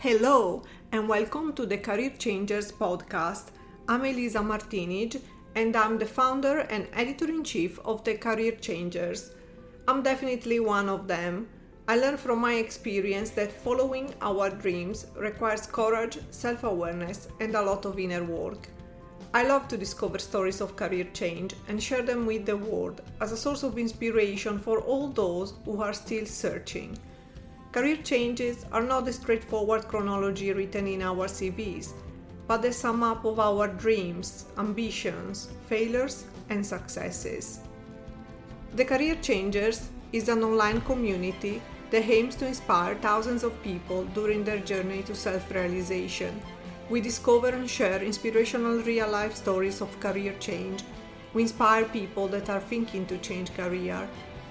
Hello, and welcome to the Career Changers podcast. I'm Elisa Martinij, and I'm the founder and editor in chief of the Career Changers. I'm definitely one of them. I learned from my experience that following our dreams requires courage, self awareness, and a lot of inner work. I love to discover stories of career change and share them with the world as a source of inspiration for all those who are still searching. Career changes are not the straightforward chronology written in our CVs, but the sum up of our dreams, ambitions, failures, and successes. The Career Changers is an online community that aims to inspire thousands of people during their journey to self realization. We discover and share inspirational real life stories of career change. We inspire people that are thinking to change career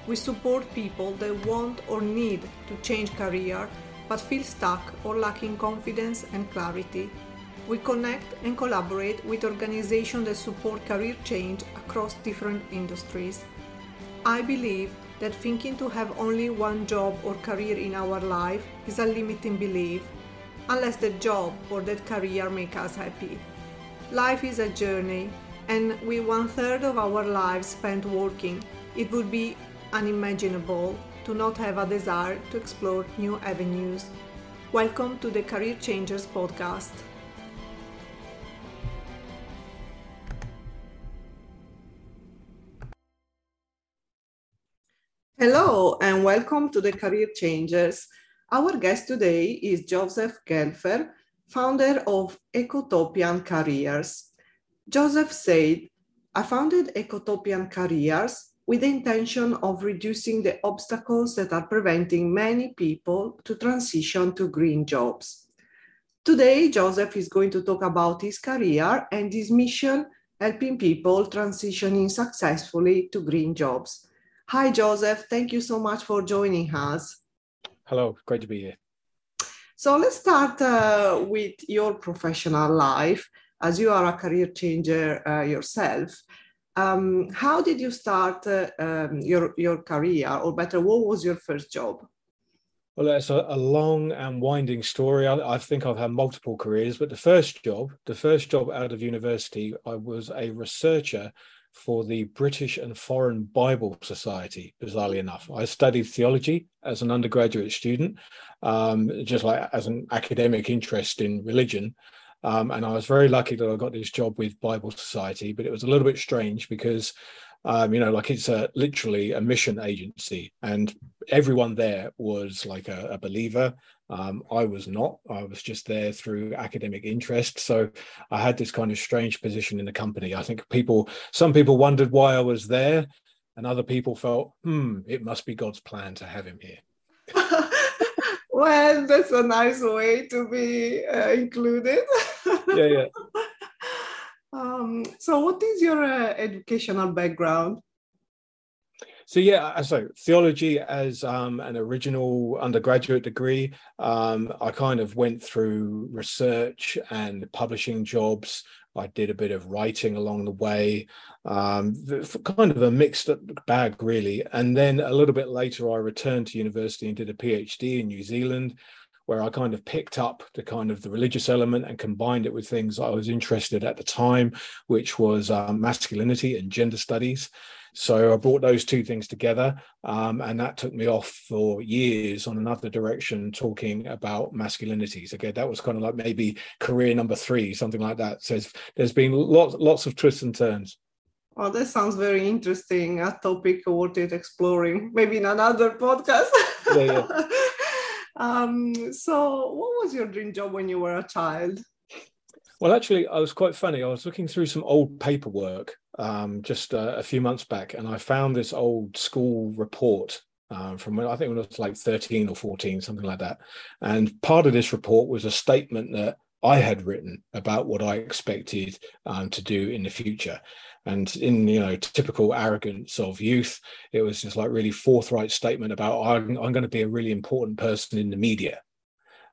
we support people that want or need to change career but feel stuck or lacking confidence and clarity. We connect and collaborate with organizations that support career change across different industries. I believe that thinking to have only one job or career in our life is a limiting belief, unless the job or that career make us happy. Life is a journey, and with one third of our lives spent working, it would be unimaginable to not have a desire to explore new avenues. Welcome to the Career Changers podcast. Hello and welcome to the Career Changers. Our guest today is Joseph Gelfer, founder of Ecotopian Careers. Joseph said, I founded Ecotopian Careers with the intention of reducing the obstacles that are preventing many people to transition to green jobs. Today, Joseph is going to talk about his career and his mission helping people transitioning successfully to green jobs. Hi, Joseph. Thank you so much for joining us. Hello, great to be here. So let's start uh, with your professional life as you are a career changer uh, yourself. Um, how did you start uh, um, your, your career, or better, what was your first job? Well, it's a, a long and winding story. I, I, think I've had multiple careers, but the first job, the first job out of university, I was a researcher for the British and Foreign Bible Society, bizarrely enough. I studied theology as an undergraduate student, um, just like as an academic interest in religion. Um, and I was very lucky that I got this job with Bible Society, but it was a little bit strange because, um, you know, like it's a literally a mission agency, and everyone there was like a, a believer. Um, I was not. I was just there through academic interest. So I had this kind of strange position in the company. I think people, some people wondered why I was there, and other people felt, hmm, it must be God's plan to have him here. well, that's a nice way to be uh, included. yeah, yeah. Um, so, what is your uh, educational background? So yeah, so theology as um, an original undergraduate degree. Um, I kind of went through research and publishing jobs. I did a bit of writing along the way, um, kind of a mixed bag, really. And then a little bit later, I returned to university and did a PhD in New Zealand, where I kind of picked up the kind of the religious element and combined it with things I was interested at the time, which was um, masculinity and gender studies. So I brought those two things together, um, and that took me off for years on another direction, talking about masculinities. Okay, that was kind of like maybe career number three, something like that. So there's been lots lots of twists and turns. Well, that sounds very interesting. A topic worth it exploring, maybe in another podcast. Yeah, yeah. um, so, what was your dream job when you were a child? Well, actually, I was quite funny. I was looking through some old paperwork um, just uh, a few months back, and I found this old school report um, from when I think when I was like 13 or 14, something like that. And part of this report was a statement that I had written about what I expected um, to do in the future. And in you know typical arrogance of youth, it was just like really forthright statement about I'm, I'm going to be a really important person in the media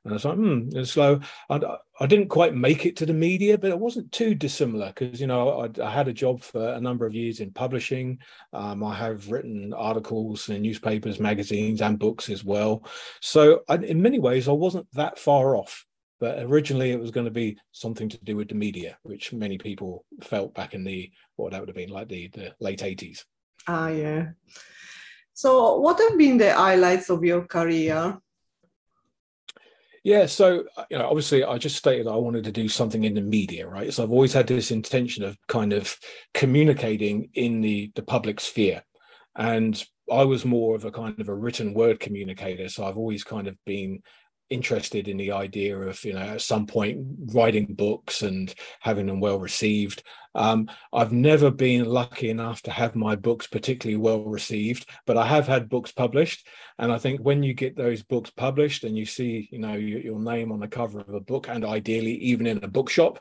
And I was like, hmm, it's slow. And I didn't quite make it to the media, but it wasn't too dissimilar because, you know, I, I, had a job for a number of years in publishing. Um, I have written articles in newspapers, magazines, and books as well. So I, in many ways, I wasn't that far off. But originally, it was going to be something to do with the media, which many people felt back in the what that would have been like the, the late 80s. Ah, yeah. So, what have been the highlights of your career? Yeah, so uh, you know, obviously, I just stated I wanted to do something in the media, right? So I've always had this intention of kind of communicating in the the public sphere, and I was more of a kind of a written word communicator. So I've always kind of been interested in the idea of you know at some point writing books and having them well received um, i've never been lucky enough to have my books particularly well received but i have had books published and i think when you get those books published and you see you know your, your name on the cover of a book and ideally even in a bookshop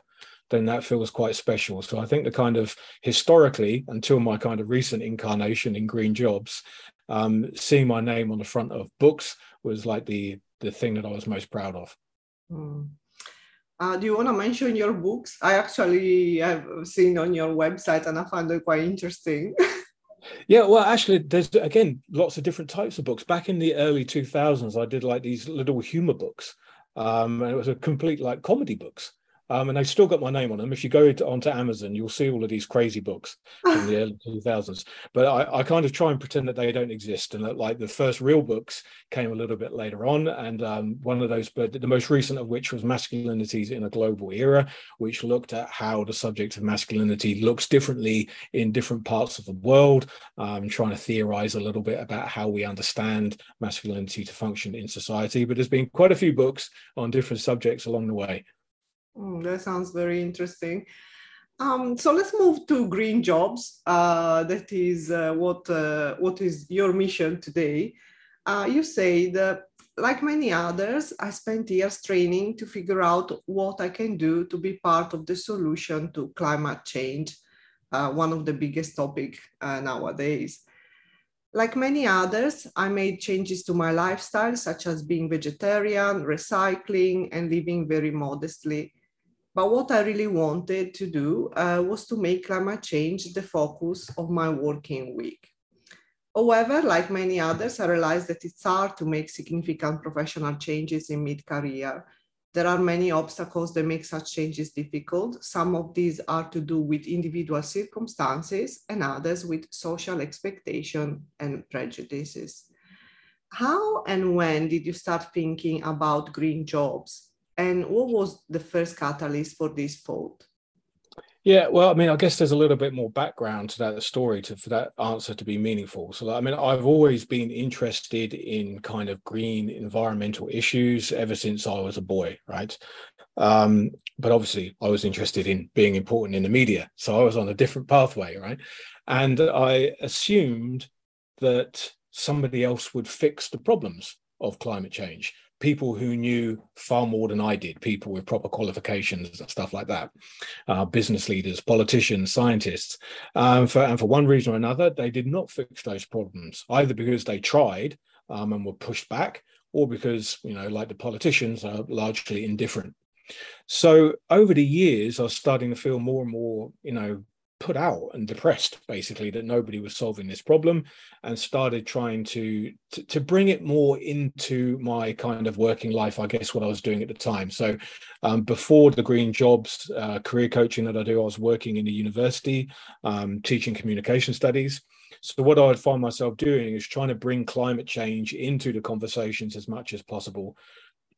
then that feels quite special. So I think the kind of historically, until my kind of recent incarnation in Green Jobs, um, seeing my name on the front of books was like the the thing that I was most proud of. Mm. Uh, do you want to mention your books? I actually have seen on your website and I found it quite interesting. yeah, well, actually, there's again lots of different types of books. Back in the early 2000s, I did like these little humor books. Um, and it was a complete like comedy books. Um, and they've still got my name on them. If you go to, onto Amazon, you'll see all of these crazy books from the early 2000s. But I, I, kind of try and pretend that they don't exist, and that like the first real books came a little bit later on. And um, one of those, but the most recent of which was Masculinities in a Global Era, which looked at how the subject of masculinity looks differently in different parts of the world, um, trying to theorize a little bit about how we understand masculinity to function in society. But there's been quite a few books on different subjects along the way. Mm, that sounds very interesting. Um, so let's move to green jobs. Uh, that is uh, what uh, what is your mission today. Uh, you say that, like many others, I spent years training to figure out what I can do to be part of the solution to climate change, uh, one of the biggest topic uh, nowadays. Like many others, I made changes to my lifestyle, such as being vegetarian, recycling, and living very modestly. But what I really wanted to do uh, was to make climate change the focus of my working week. However, like many others, I realized that it's hard to make significant professional changes in mid-career. There are many obstacles that make such changes difficult. Some of these are to do with individual circumstances and others with social expectation and prejudices. How and when did you start thinking about green jobs? And what was the first catalyst for this thought? Yeah, well, I mean, I guess there's a little bit more background to that story to for that answer to be meaningful. So, I mean, I've always been interested in kind of green environmental issues ever since I was a boy, right? Um, but obviously, I was interested in being important in the media, so I was on a different pathway, right? And I assumed that somebody else would fix the problems of climate change people who knew far more than I did, people with proper qualifications and stuff like that, uh, business leaders, politicians, scientists. Um, for, and for one reason or another, they did not fix those problems, either because they tried um, and were pushed back, or because, you know, like the politicians are largely indifferent. So over the years, I was starting to feel more and more, you know, put out and depressed basically that nobody was solving this problem and started trying to, to, to bring it more into my kind of working life i guess what i was doing at the time. So um, before the green jobs uh, career coaching that i do i was working in a university um, teaching communication studies. So what i would find myself doing is trying to bring climate change into the conversations as much as possible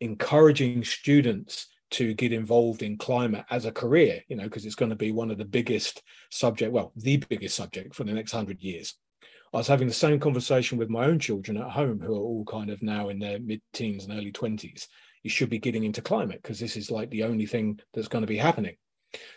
encouraging students to get involved in climate as a career, you know, because it's going to be one of the biggest subject, well, the biggest subject for the next hundred years. I was having the same conversation with my own children at home, who are all kind of now in their mid-teens and early twenties. You should be getting into climate because this is like the only thing that's going to be happening.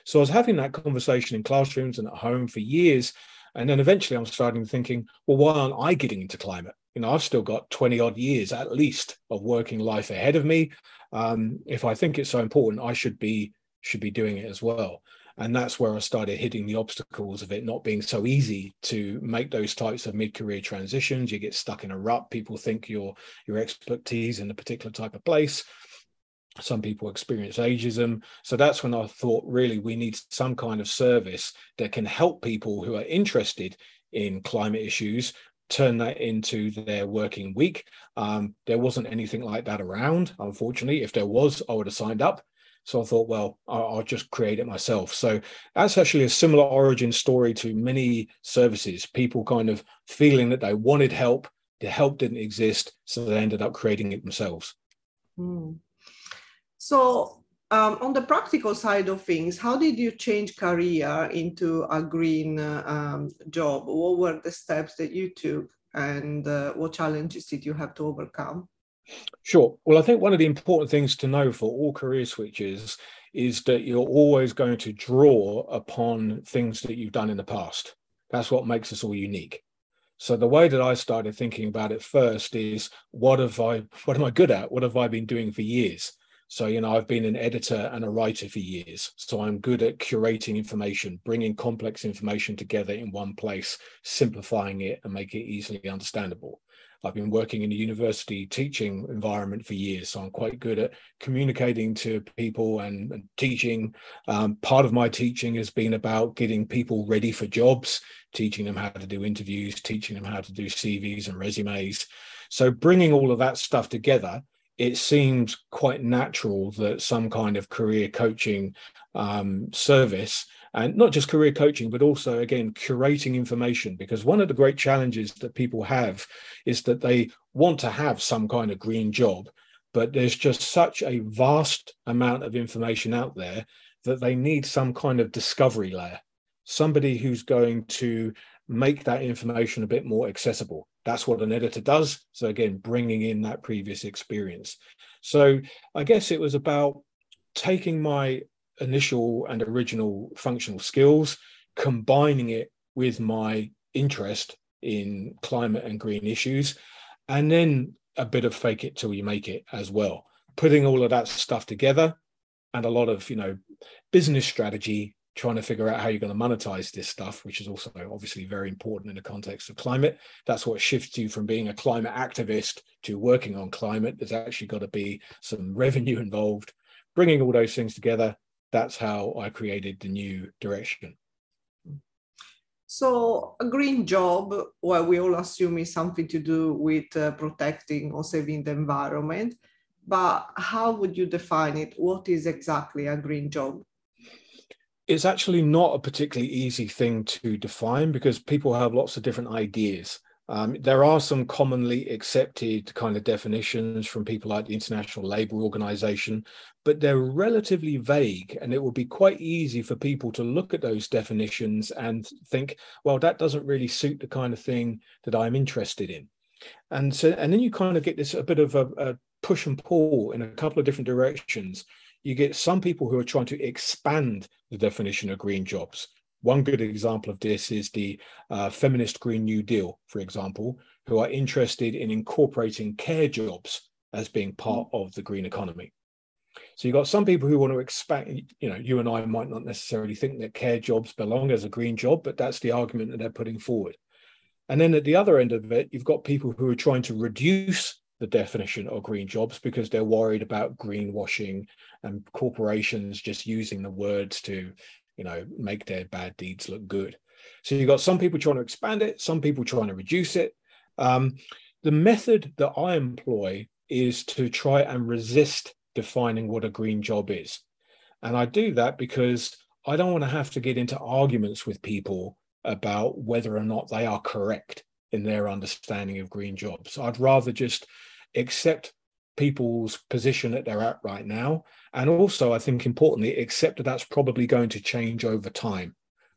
So I was having that conversation in classrooms and at home for years, and then eventually I'm starting thinking, well, why aren't I getting into climate? You know, I've still got 20 odd years at least of working life ahead of me um, if I think it's so important, I should be should be doing it as well. And that's where I started hitting the obstacles of it not being so easy to make those types of mid-career transitions. You get stuck in a rut. People think your your expertise in a particular type of place. some people experience ageism so that's when i thought really we need some kind of service that can help people who are interested in climate issues turn that into their working week. Um, there wasn't anything like that around unfortunately. If there was i would have signed up. So i thought well I'll, I'll just create it myself. So that's actually a similar origin story to many services. People kind of feeling that they wanted help the help didn't exist so they ended up creating it themselves. Mm. So, um, on the practical side of things, how did you change career into a green uh, um, job? What were the steps that you took, and uh, what challenges did you have to overcome? Sure. Well, I think one of the important things to know for all career switches is that you're always going to draw upon things that you've done in the past. That's what makes us all unique. So the way that I started thinking about it first is what have I what am I good at? What have I been doing for years? So, you know, I've been an editor and a writer for years. So I'm good at curating information, bringing complex information together in one place, simplifying it and make it easily understandable. I've been working in a university teaching environment for years, so I'm quite good at communicating to people and, and teaching. Um, part of my teaching has been about getting people ready for jobs, teaching them how to do interviews, teaching them how to do CVs and resumes. So bringing all of that stuff together it seems quite natural that some kind of career coaching um, service and not just career coaching but also again curating information because one of the great challenges that people have is that they want to have some kind of green job but there's just such a vast amount of information out there that they need some kind of discovery layer. Somebody who's going to make that information a bit more accessible that's what an editor does. So again, bringing in that previous experience. So I guess it was about taking my initial and original functional skills, combining it with my interest in climate and green issues, and then a bit of fake it till you make it as well. Putting all of that stuff together and a lot of, you know, business strategy trying to figure out how you're going to monetize this stuff, which is also obviously very important in the context of climate. That's what shifts you from being a climate activist to working on climate. There's actually got to be some revenue involved. Bringing all those things together, that's how I created the new direction. So, a green job, well, we all assume is something to do with uh, protecting or saving the environment. But how would you define it? What is exactly a green job? It's actually not a particularly easy thing to define because people have lots of different ideas. Um, there are some commonly accepted kind of definitions from people like the International Labour Organization, but they're relatively vague. And it would be quite easy for people to look at those definitions and think, well, that doesn't really suit the kind of thing that I'm interested in. And so, and then you kind of get this a bit of a, a push and pull in a couple of different directions you get some people who are trying to expand the definition of green jobs. One good example of this is the uh, feminist Green New Deal, for example, who are interested in incorporating care jobs as being part of the green economy. So you've got some people who want to expand, you know, you and I might not necessarily think that care jobs belong as a green job, but that's the argument that they're putting forward. And then at the other end of it, you've got people who are trying to reduce the definition of green jobs because they're worried about greenwashing and corporations just using the words to you know make their bad deeds look good. So you've got some people trying to expand it some people trying to reduce it. Um, the method that i employ is to try and resist defining what a green job is. And i do that because i don't want to have to get into arguments with people about whether or not they are correct in their understanding of green jobs. I'd rather just accept people's position that they're at right now. And also, I think importantly, accept that that's probably going to change over time.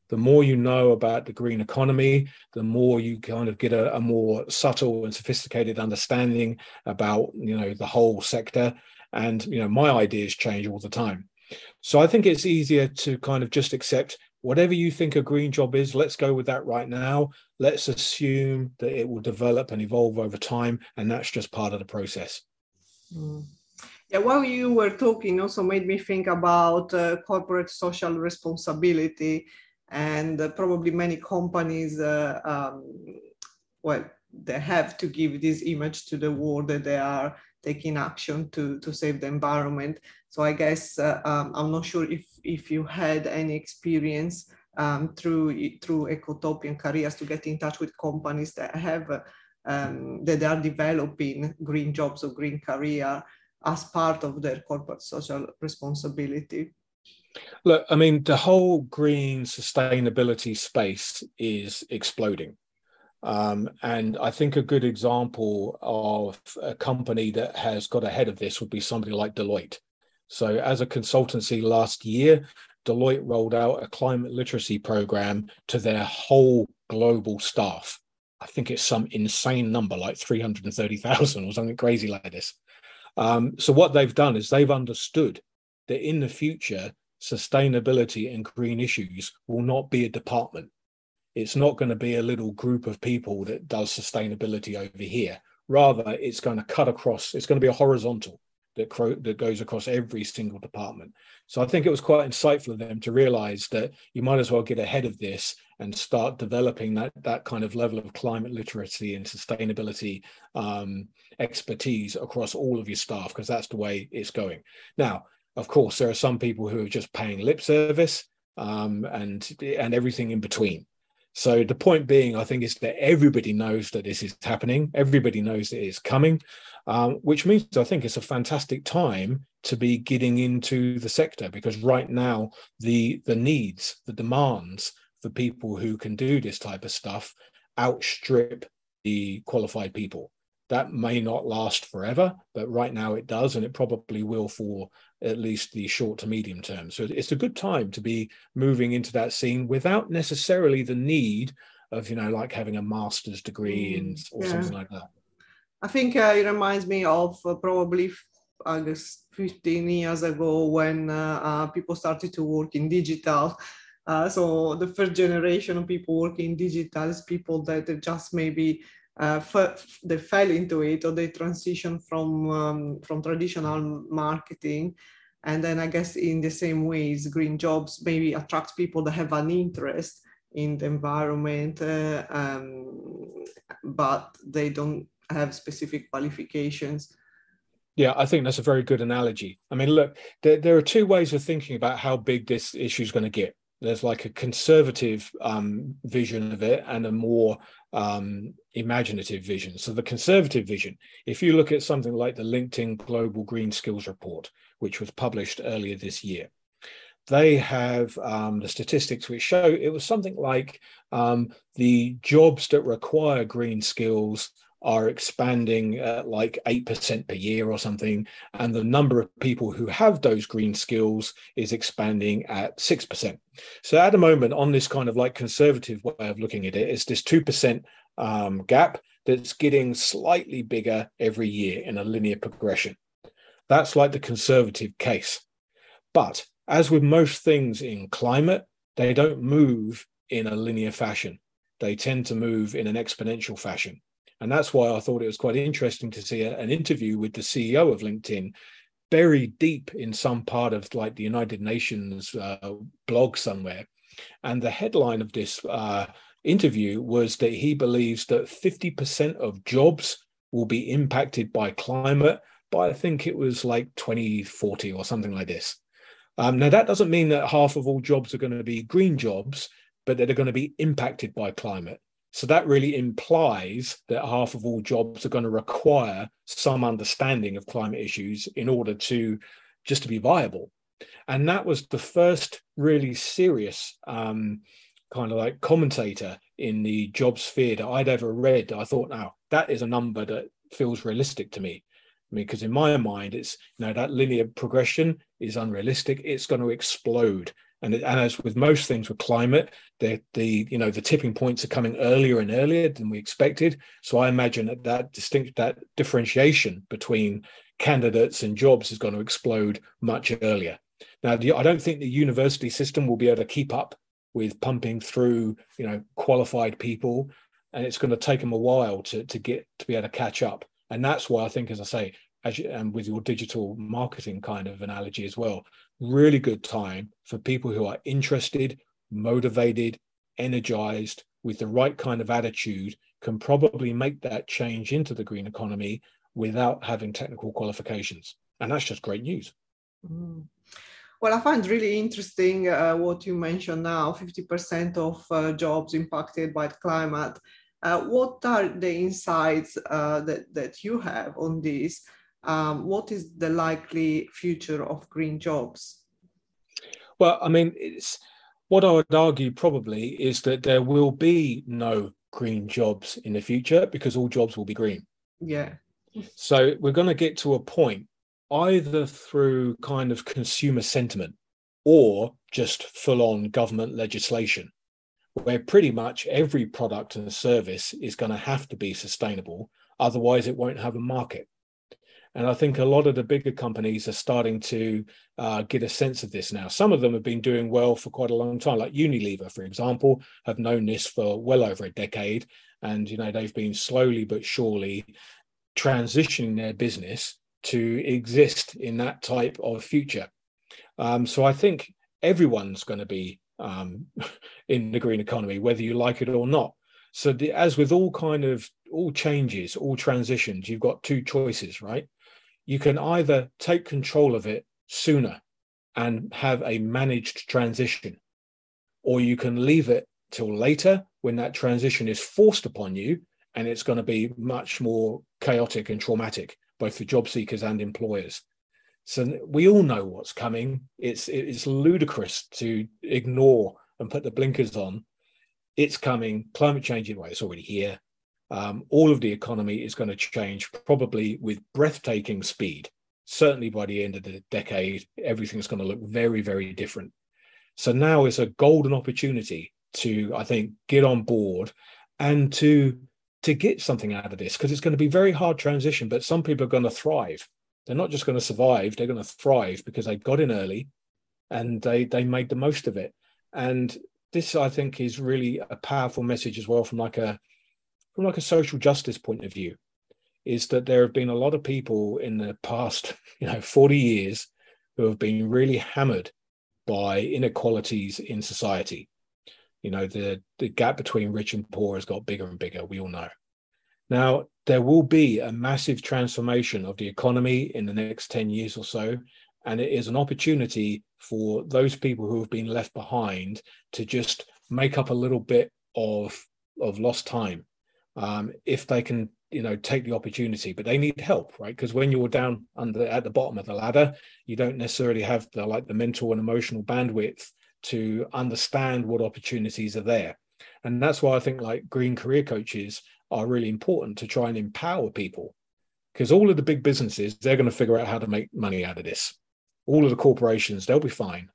The more you know about the green economy, the more you kind of get a, a more subtle and sophisticated understanding about, you know, the whole sector. And, you know, my ideas change all the time. So I think it's easier to kind of just accept whatever you think a green job is, let's go with that right now. Let's assume that it will develop and evolve over time, and that's just part of the process. Mm. Yeah, while you were talking, also made me think about uh, corporate social responsibility, and uh, probably many companies, uh, um, well, they have to give this image to the world that they are taking action to to save the environment. So I guess uh, um, I'm not sure if if you had any experience um, through through Ecotopian careers to get in touch with companies that have uh, um, that are developing green jobs or green career as part of their corporate social responsibility. Look, I mean, the whole green sustainability space is exploding. Um, and I think a good example of a company that has got ahead of this would be somebody like Deloitte. So, as a consultancy last year, Deloitte rolled out a climate literacy program to their whole global staff. I think it's some insane number, like 330,000 or something crazy like this. Um, so, what they've done is they've understood that in the future, sustainability and green issues will not be a department. It's not going to be a little group of people that does sustainability over here. Rather, it's going to cut across, it's going to be a horizontal that, cro- that goes across every single department. So I think it was quite insightful of them to realize that you might as well get ahead of this and start developing that, that kind of level of climate literacy and sustainability um, expertise across all of your staff, because that's the way it's going. Now, of course, there are some people who are just paying lip service um, and and everything in between. So the point being, I think, is that everybody knows that this is happening. Everybody knows that it's coming, um, which means I think it's a fantastic time to be getting into the sector because right now the the needs, the demands for people who can do this type of stuff outstrip the qualified people. That may not last forever, but right now it does, and it probably will for at least the short to medium term. So it's a good time to be moving into that scene without necessarily the need of, you know, like having a master's degree mm, or yeah. something like that. I think uh, it reminds me of uh, probably, I guess, 15 years ago when uh, uh people started to work in digital. Uh, so the first generation of people working in digital is people that just maybe uh, they fell into it or they transition from um, from traditional marketing and then i guess in the same ways green jobs maybe attract people that have an interest in the environment uh, um, but they don't have specific qualifications yeah, I think that's a very good analogy. I mean, look, there, there are two ways of thinking about how big this issue is going to get. There's like a conservative um, vision of it and a more um, imaginative vision. So the conservative vision, if you look at something like the LinkedIn Global Green Skills Report, which was published earlier this year, they have um, the statistics which show it was something like um, the jobs that require green skills are expanding at like 8% per year or something. And the number of people who have those green skills is expanding at 6%. So at the moment, on this kind of like conservative way of looking at it, it's this 2% um, gap that's getting slightly bigger every year in a linear progression. That's like the conservative case. But as with most things in climate, they don't move in a linear fashion. They tend to move in an exponential fashion. And that's why I thought it was quite interesting to see a, an interview with the CEO of LinkedIn, buried deep in some part of like the United Nations uh, blog somewhere. And the headline of this uh, interview was that he believes that 50% of jobs will be impacted by climate by I think it was like 2040 or something like this. Um, now, that doesn't mean that half of all jobs are going to be green jobs, but that are going to be impacted by climate. So that really implies that half of all jobs are going to require some understanding of climate issues in order to just to be viable. And that was the first really serious um, kind of like commentator in the job sphere that I'd ever read. I thought, now that is a number that feels realistic to me. I mean, because in my mind, it's you know that linear progression is unrealistic. It's going to explode and, and as with most things with climate, the the you know the tipping points are coming earlier and earlier than we expected. So I imagine that that distinct that differentiation between candidates and jobs is going to explode much earlier. Now, I don't think the university system will be able to keep up with pumping through you know qualified people, and it's going to take them a while to to get to be able to catch up. And that's why I think, as I say, as you, and with your digital marketing kind of analogy as well, really good time for people who are interested, motivated, energized, with the right kind of attitude, can probably make that change into the green economy without having technical qualifications. And that's just great news. Mm. Well, I find really interesting uh, what you mentioned now 50% of uh, jobs impacted by the climate. Uh, what are the insights uh, that, that you have on this? Um, what is the likely future of green jobs? Well, I mean, it's what I would argue probably is that there will be no green jobs in the future because all jobs will be green. Yeah. So we're going to get to a point either through kind of consumer sentiment or just full on government legislation, where pretty much every product and service is going to have to be sustainable. Otherwise, it won't have a market. And I think a lot of the bigger companies are starting to uh, get a sense of this now. Some of them have been doing well for quite a long time, like Unilever, for example, have known this for well over a decade. And, you know, they've been slowly but surely transitioning their business to exist in that type of future. Um, so I think everyone's going to be um, in the green economy, whether you like it or not. So the, as with all kind of all changes, all transitions, you've got two choices, right? You can either take control of it sooner and have a managed transition, or you can leave it till later when that transition is forced upon you and it's going to be much more chaotic and traumatic both for job seekers and employers. So we all know what's coming. It's it's ludicrous to ignore and put the blinkers on. It's coming. Climate change, in well, it's already here. Um, all of the economy is going to change, probably with breathtaking speed. Certainly by the end of the decade, everything's going to look very, very different. So now is a golden opportunity to, I think, get on board and to to get something out of this because it's going to be very hard transition but some people are going to thrive they're not just going to survive they're going to thrive because they got in early and they they made the most of it and this i think is really a powerful message as well from like a from like a social justice point of view is that there have been a lot of people in the past you know 40 years who have been really hammered by inequalities in society. You know the the gap between rich and poor has got bigger and bigger we all know. Now there will be a massive transformation of the economy in the next 10 years or so and it is an opportunity for those people who have been left behind to just make up a little bit of of lost time um, if they can you know take the opportunity but they need help right because when you're down under at the bottom of the ladder you don't necessarily have the like the mental and emotional bandwidth to understand what opportunities are there. And that's why I think like green career coaches are really important to try and empower people because all of the big businesses, they're going to figure out how to make money out of this. All of the corporations, they'll be fine.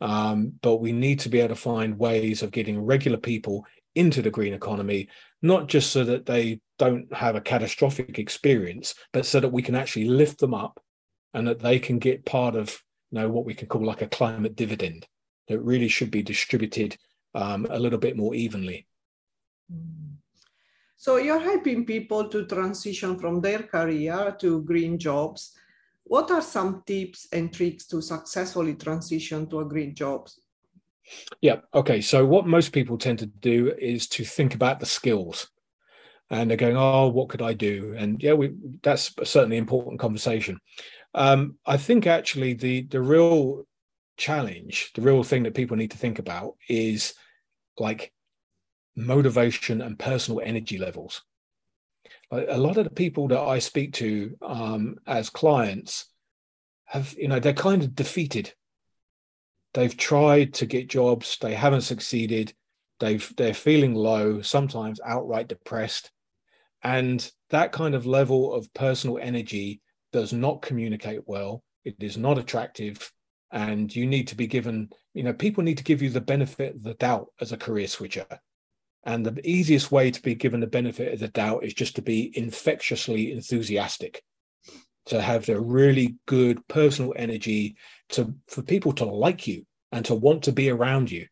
Um, but we need to be able to find ways of getting regular people into the green economy, not just so that they don't have a catastrophic experience, but so that we can actually lift them up and that they can get part of you know what we can call like a climate dividend that really should be distributed um, a little bit more evenly. So you're helping people to transition from their career to green jobs. What are some tips and tricks to successfully transition to a green job? Yeah. Okay. So what most people tend to do is to think about the skills, and they're going, "Oh, what could I do?" And yeah, we, that's certainly important conversation. Um, I think actually the the real challenge, the real thing that people need to think about is like motivation and personal energy levels. A lot of the people that I speak to um, as clients have, you know, they're kind of defeated. They've tried to get jobs, they haven't succeeded. They've they're feeling low, sometimes outright depressed, and that kind of level of personal energy does not communicate well. It is not attractive and you need to be given you know people need to give you the benefit of the doubt as a career switcher and the easiest way to be given the benefit of the doubt is just to be infectiously enthusiastic to have the really good personal energy to for people to like you and to want to be around you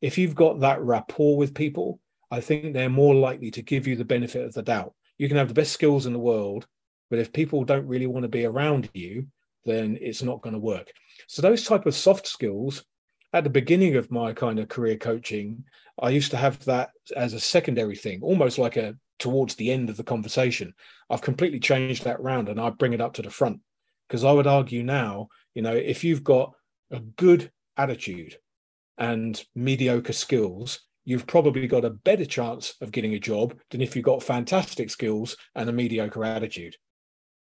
if you've got that rapport with people i think they're more likely to give you the benefit of the doubt you can have the best skills in the world but if people don't really want to be around you then it's not going to work. So those type of soft skills at the beginning of my kind of career coaching, I used to have that as a secondary thing, almost like a towards the end of the conversation. I've completely changed that round and I bring it up to the front because I would argue now, you know, if you've got a good attitude and mediocre skills, you've probably got a better chance of getting a job than if you've got fantastic skills and a mediocre attitude.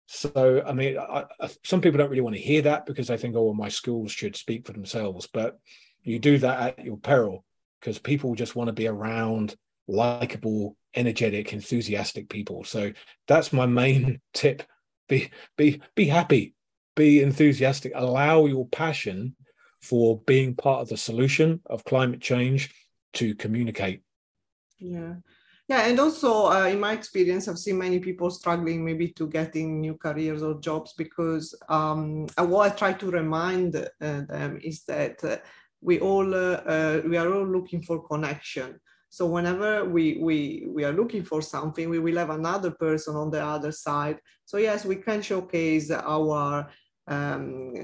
So, I mean, I, I, some people don't really want to hear that because they think, oh, well, my skills should speak for themselves. But you do that at your peril because people just want to be around likable, energetic, enthusiastic people. So that's my main tip. Be be be happy, be enthusiastic, allow your passion for being part of the solution of climate change to communicate. Yeah. Yeah, and also uh, in my experience, I've seen many people struggling maybe to getting new careers or jobs because um, what I try to remind uh, them is that uh, we all uh, uh, we are all looking for connection. So whenever we, we, we are looking for something, we will have another person on the other side. So yes, we can showcase our um,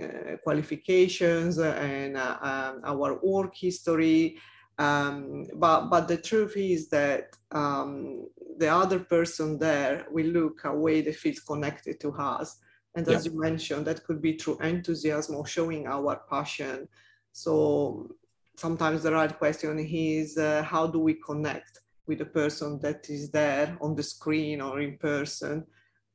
qualifications and uh, um, our work history. Um, but, but the truth is that um, the other person there will look a way that feels connected to us. And as yeah. you mentioned, that could be through enthusiasm or showing our passion. So sometimes the right question is uh, how do we connect with the person that is there on the screen or in person?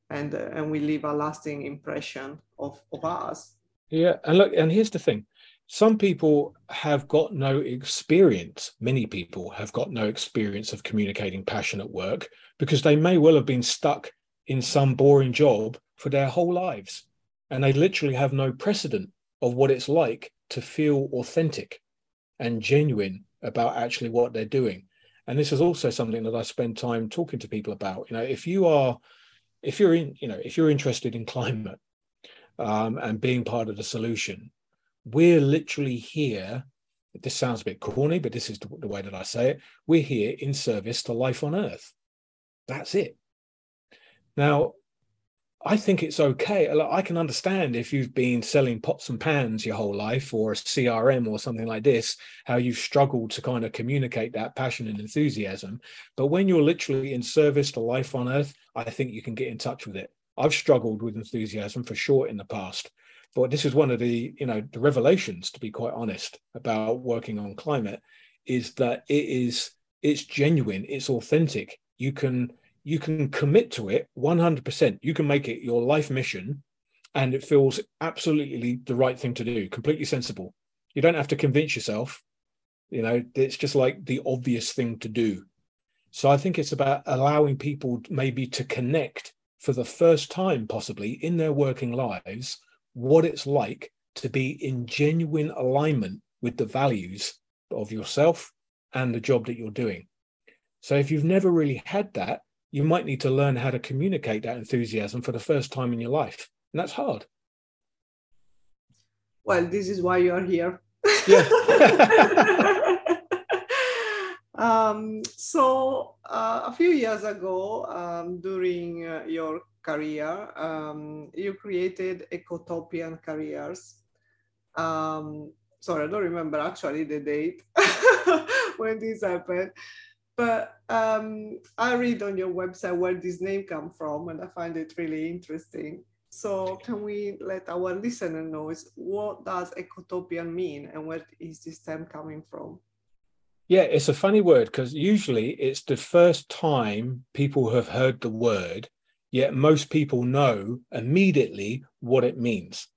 And uh, and we leave a lasting impression of, of us. Yeah and look and here's the thing. Some people have got no experience. Many people have got no experience of communicating passion at work because they may well have been stuck in some boring job for their whole lives. And they literally have no precedent of what it's like to feel authentic and genuine about actually what they're doing. And this is also something that I spend time talking to people about. You know, if you are, if you're in, you know, if you're interested in climate um, and being part of the solution, we're literally here. This sounds a bit corny, but this is the, the way that I say it. We're here in service to life on Earth. That's it. Now, I think it's okay. I can understand if you've been selling pots and pans your whole life or a CRM or something like this, how you've struggled to kind of communicate that passion and enthusiasm. But when you're literally in service to life on earth, I think you can get in touch with it. I've struggled with enthusiasm for sure in the past. But this is one of the, you know, the revelations, to be quite honest, about working on climate, is that it is it's genuine, it's authentic. You can you can commit to it 100%. You can make it your life mission and it feels absolutely the right thing to do, completely sensible. You don't have to convince yourself. You know, it's just like the obvious thing to do. So I think it's about allowing people maybe to connect for the first time, possibly in their working lives, what it's like to be in genuine alignment with the values of yourself and the job that you're doing. So if you've never really had that, you might need to learn how to communicate that enthusiasm for the first time in your life. And that's hard. Well, this is why you are here. Yeah. um, so, uh, a few years ago, um, during uh, your career, um, you created Ecotopian Careers. Um, sorry, I don't remember actually the date when this happened but um, I read on your website where this name come from, and I find it really interesting. So can we let our listener know what does ecotopian mean, and where is this term coming from? Yeah, it's a funny word because usually it's the first time people have heard the word, yet most people know immediately what it means.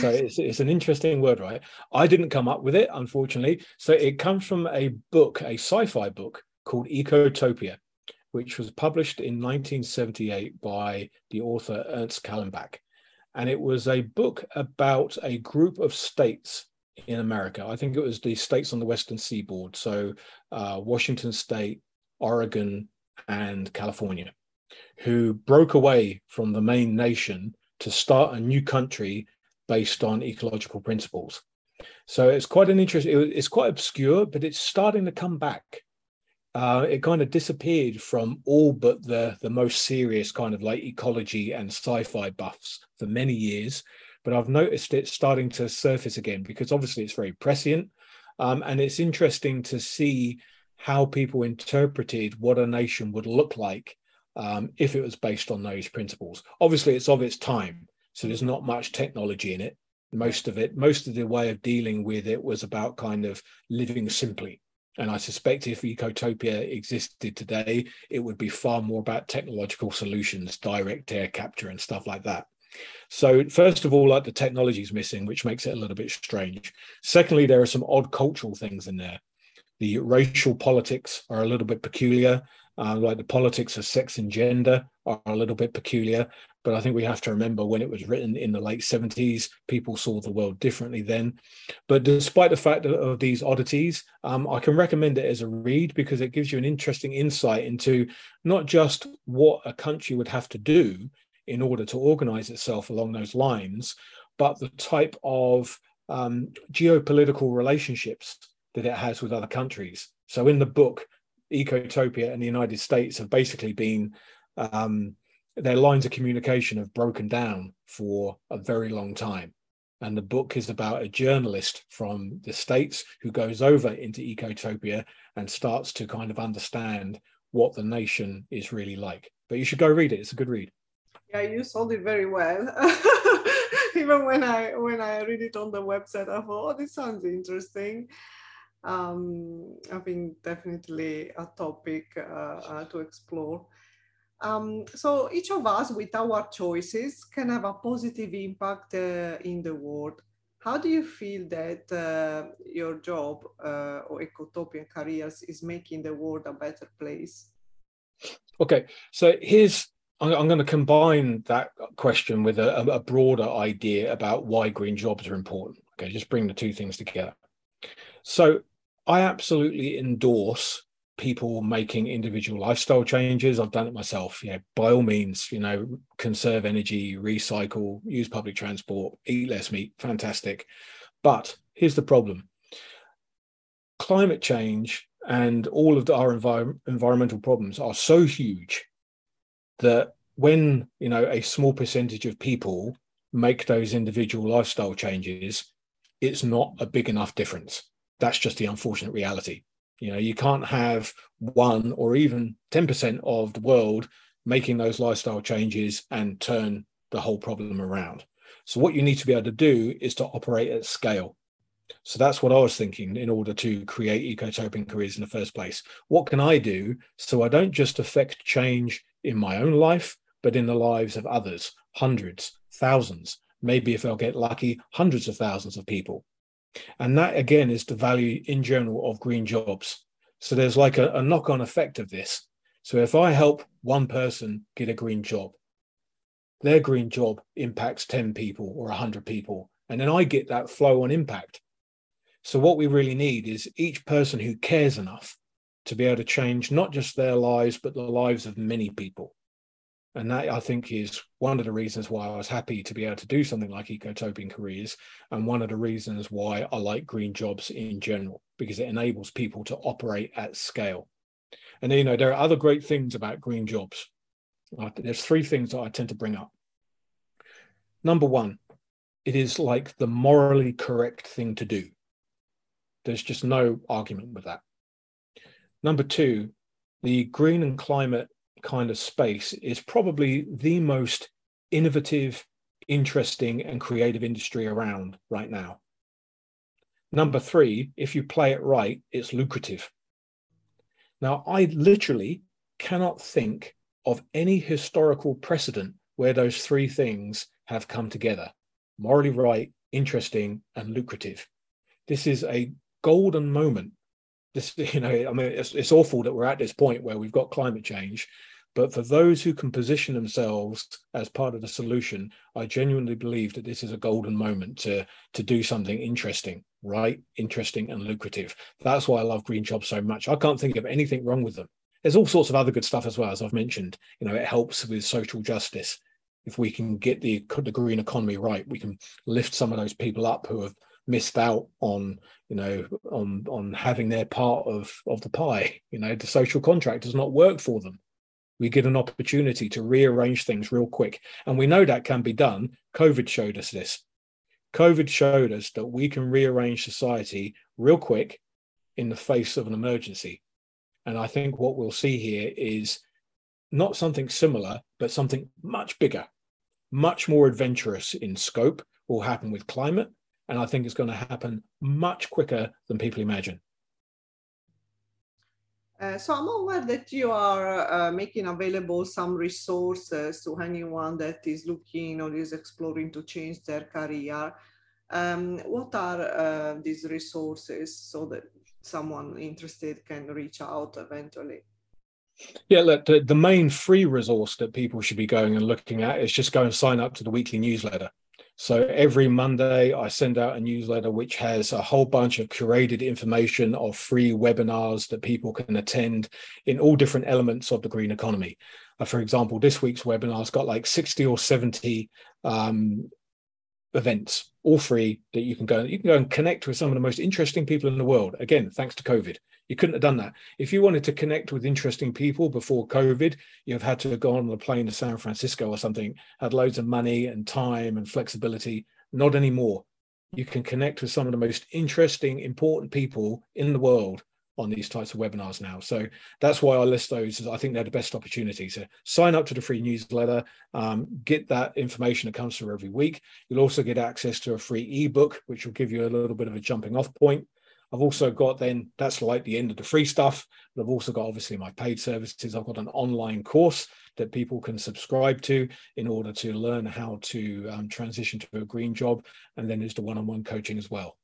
So it's, it's an interesting word, right? I didn't come up with it, unfortunately. So it comes from a book, a sci fi book called Ecotopia, which was published in 1978 by the author Ernst Callenbach. And it was a book about a group of states in America. I think it was the states on the Western seaboard. So, uh, Washington State, Oregon, and California, who broke away from the main nation to start a new country based on ecological principles. So it's quite an interest. It's quite obscure, but it's starting to come back uh, it kind of disappeared from all but the the most serious kind of like ecology and sci-fi buffs for many years. But I've noticed it starting to surface again because obviously it's very prescient, um, and it's interesting to see how people interpreted what a nation would look like um, if it was based on those principles. Obviously, it's of its time, so there's not much technology in it. Most of it, most of the way of dealing with it was about kind of living simply. And I suspect if Ecotopia existed today, it would be far more about technological solutions, direct air capture, and stuff like that. So, first of all, like the technology is missing, which makes it a little bit strange. Secondly, there are some odd cultural things in there. The racial politics are a little bit peculiar uh, like the politics of sex and gender are a little bit peculiar. But I think we have to remember when it was written in the late 70s, people saw the world differently then. But despite the fact of these oddities, um, I can recommend it as a read because it gives you an interesting insight into not just what a country would have to do in order to organize itself along those lines, but the type of um, geopolitical relationships that it has with other countries. So in the book, Ecotopia and the United States have basically been um, their lines of communication have broken down for a very long time. And the book is about a journalist from the States who goes over into Ecotopia and starts to kind of understand what the nation is really like. But you should go read it. It's a good read. Yeah, you sold it very well. Even when I when I read it on the website, I thought, oh, this sounds interesting um, I think definitely a topic uh, uh, to explore. Um, so each of us, with our choices, can have a positive impact uh, in the world. How do you feel that uh, your job uh, or Ecotopian careers is making the world a better place? Okay, so here's I'm, going to combine that question with a, a broader idea about why green jobs are important. Okay, just bring the two things together. So I absolutely endorse people making individual lifestyle changes. I've done it myself. You know, by all means, you know, conserve energy, recycle, use public transport, eat less meat. Fantastic. But here's the problem: climate change and all of our envir- environmental problems are so huge that when you know a small percentage of people make those individual lifestyle changes, it's not a big enough difference that's just the unfortunate reality. You know, you can't have one or even 10% of the world making those lifestyle changes and turn the whole problem around. So, what you need to be able to do is to operate at scale. So, that's what I was thinking in order to create ecotopian careers in the first place. What can I do so I don't just affect change in my own life, but in the lives of others, hundreds, thousands, maybe if I'll get lucky, hundreds of thousands of people. And that again is the value in general of green jobs. So there's like a, a knock on effect of this. So if I help one person get a green job, their green job impacts 10 people or 100 people. And then I get that flow on impact. So what we really need is each person who cares enough to be able to change not just their lives, but the lives of many people. And that I think is one of the reasons why I was happy to be able to do something like Ecotopian Careers, and one of the reasons why I like green jobs in general, because it enables people to operate at scale. And you know, there are other great things about green jobs. There's three things that I tend to bring up. Number one, it is like the morally correct thing to do. There's just no argument with that. Number two, the green and climate kind of space is probably the most innovative, interesting, and creative industry around right now. Number three, if you play it right, it's lucrative. Now, I literally cannot think of any historical precedent where those three things have come together morally right, interesting, and lucrative. This is a golden moment this you know i mean it's, it's awful that we're at this point where we've got climate change but for those who can position themselves as part of the solution i genuinely believe that this is a golden moment to to do something interesting right? Interesting and lucrative. That's why i love green jobs so much. I can't think of anything wrong with them. There's all sorts of other good stuff as well as i've mentioned. You know it helps with social justice. If we can get the the green economy right we can lift some of those people up who have missed out on you know on on having their part of of the pie. You know the social contract does not work for them. We get an opportunity to rearrange things real quick. And we know that can be done. Covid showed us this. Covid showed us that we can rearrange society real quick in the face of an emergency. And i think what we'll see here is not something similar, but something much bigger, much more adventurous in scope will happen with climate. And I think it's going to happen much quicker than people imagine. Uh, so I'm aware that you are uh, making available some resources to anyone that is looking or is exploring to change their career. Um, what are uh, these resources so that someone interested can reach out eventually? Yeah, look, the, the main free resource that people should be going and looking at is just go and sign up to the weekly newsletter. So every Monday, I send out a newsletter which has a whole bunch of curated information of free webinars that people can attend in all different elements of the green economy. Uh, for example, this week's webinar's got like 60 or 70 um, events, all free that you can go. You can go and connect with some of the most interesting people in the world. Again, thanks to COVID. You couldn't have done that. If you wanted to connect with interesting people before COVID, you've had to go on a plane to San Francisco or something, had loads of money and time and flexibility. Not anymore. You can connect with some of the most interesting, important people in the world on these types of webinars now. So that's why I list those as I think they're the best opportunity. So sign up to the free newsletter, um, get that information that comes through every week. You'll also get access to a free ebook, which will give you a little bit of a jumping off point. I've also got then that's like the end of the free stuff, but I've also got obviously my paid services. I've got an online course that people can subscribe to in order to learn how to um, transition to a green job, and then there's the one-on-one coaching as well.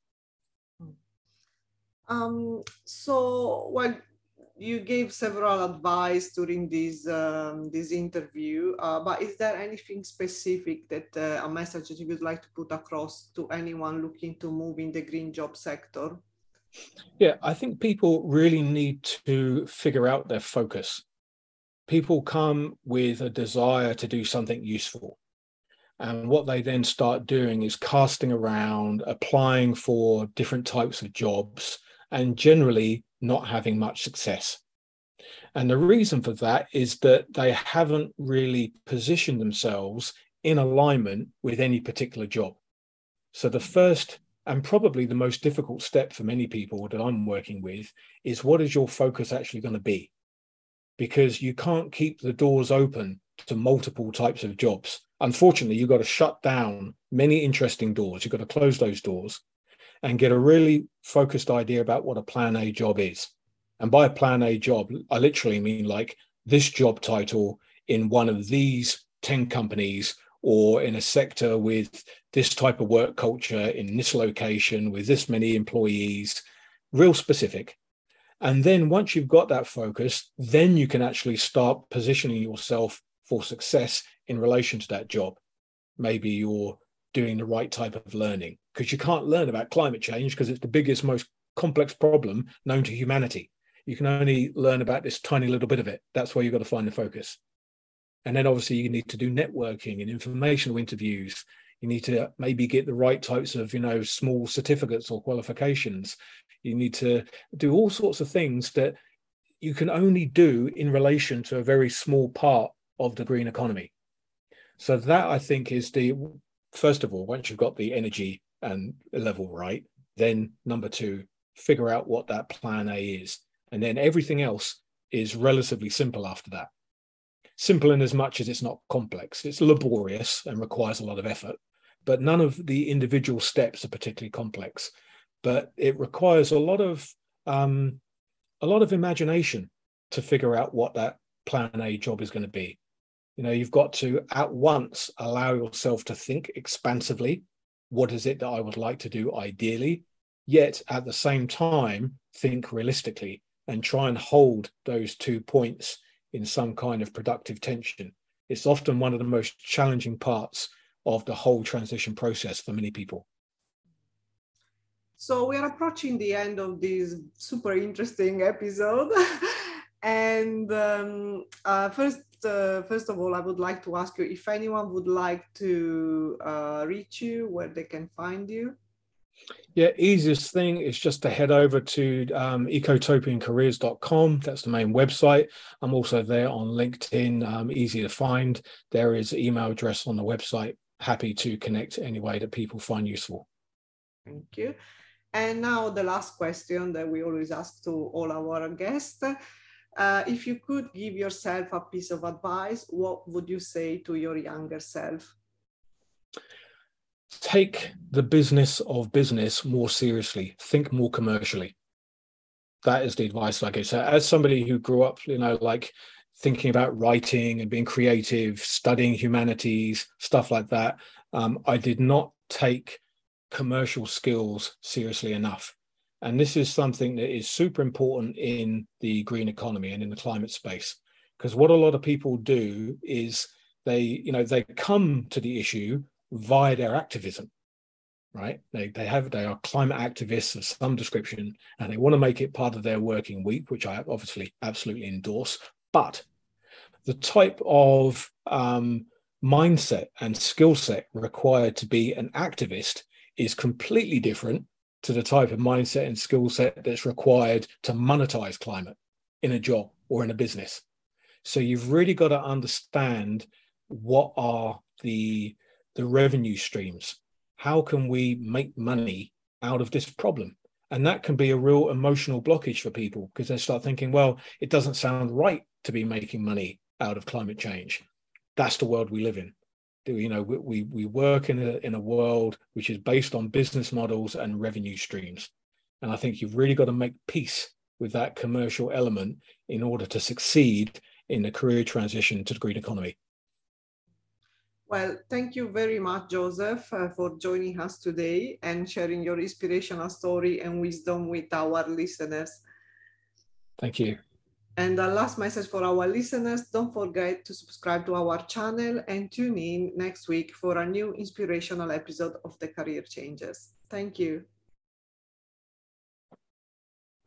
Um, so, well, you gave several advice during this um, this interview, uh, but is there anything specific that uh, a message that you would like to put across to anyone looking to move in the green job sector? Yeah, I think people really need to figure out their focus. People come with a desire to do something useful. And what they then start doing is casting around, applying for different types of jobs, and generally not having much success. And the reason for that is that they haven't really positioned themselves in alignment with any particular job. So the first and probably the most difficult step for many people that I'm working with is what is your focus actually going to be? Because you can't keep the doors open to multiple types of jobs. Unfortunately, you've got to shut down many interesting doors. You've got to close those doors and get a really focused idea about what a plan A job is. And by a plan A job, I literally mean like this job title in one of these 10 companies or in a sector with this type of work culture in this location with this many employees, real specific. And then once you've got that focus, then you can actually start positioning yourself for success in relation to that job. Maybe you're doing the right type of learning because you can't learn about climate change because it's the biggest, most complex problem known to humanity. You can only learn about this tiny little bit of it. That's where you've got to find the focus. And then obviously you need to do networking and informational interviews. You need to maybe get the right types of, you know, small certificates or qualifications. You need to do all sorts of things that you can only do in relation to a very small part of the green economy. So that I think is the first of all, once you've got the energy and level right, then number two, figure out what that plan A is. And then everything else is relatively simple after that simple in as much as it's not complex. It's laborious and requires a lot of effort, but none of the individual steps are particularly complex. But it requires a lot of um, a lot of imagination to figure out what that plan A job is going to be. You know, you've got to at once allow yourself to think expansively. What is it that I would like to do ideally? Yet at the same time, think realistically and try and hold those two points in some kind of productive tension. It's often one of the most challenging parts of the whole transition process for many people. So we are approaching the end of this super interesting episode. and um, uh, first, uh, first of all, I would like to ask you if anyone would like to uh, reach you, where they can find you. Yeah, easiest thing is just to head over to um, ecotopiancareers.com. That's the main website. I'm also there on LinkedIn, um, easy to find. There is an email address on the website. Happy to connect any way that people find useful. Thank you. And now the last question that we always ask to all our guests. Uh, if you could give yourself a piece of advice, what would you say to your younger self? Take the business of business more seriously. Think more commercially. That is the advice I give. So, as somebody who grew up, you know, like thinking about writing and being creative, studying humanities, stuff like that, um, I did not take commercial skills seriously enough. And this is something that is super important in the green economy and in the climate space. Because what a lot of people do is they, you know, they come to the issue via their activism, right? They, they have, they are climate activists of some description and they want to make it part of their working week, which I obviously absolutely endorse. But the type of um, mindset and skill set required to be an activist is completely different to the type of mindset and skill set that's required to monetize climate in a job or in a business. So you've really got to understand what are the the revenue streams. How can we make money out of this problem? And that can be a real emotional blockage for people because they start thinking, well, it doesn't sound right to be making money out of climate change. That's the world we live in you know we we work in a in a world which is based on business models and revenue streams. And i think you've really got to make peace with that commercial element in order to succeed in the career transition to the green economy. Well thank you very much joseph uh, for joining us today and sharing your inspirational story and wisdom with our listeners. Thank you and the last message for our listeners, don't forget to subscribe to our channel and tune in next week for a new inspirational episode of the Career Changers. Thank you.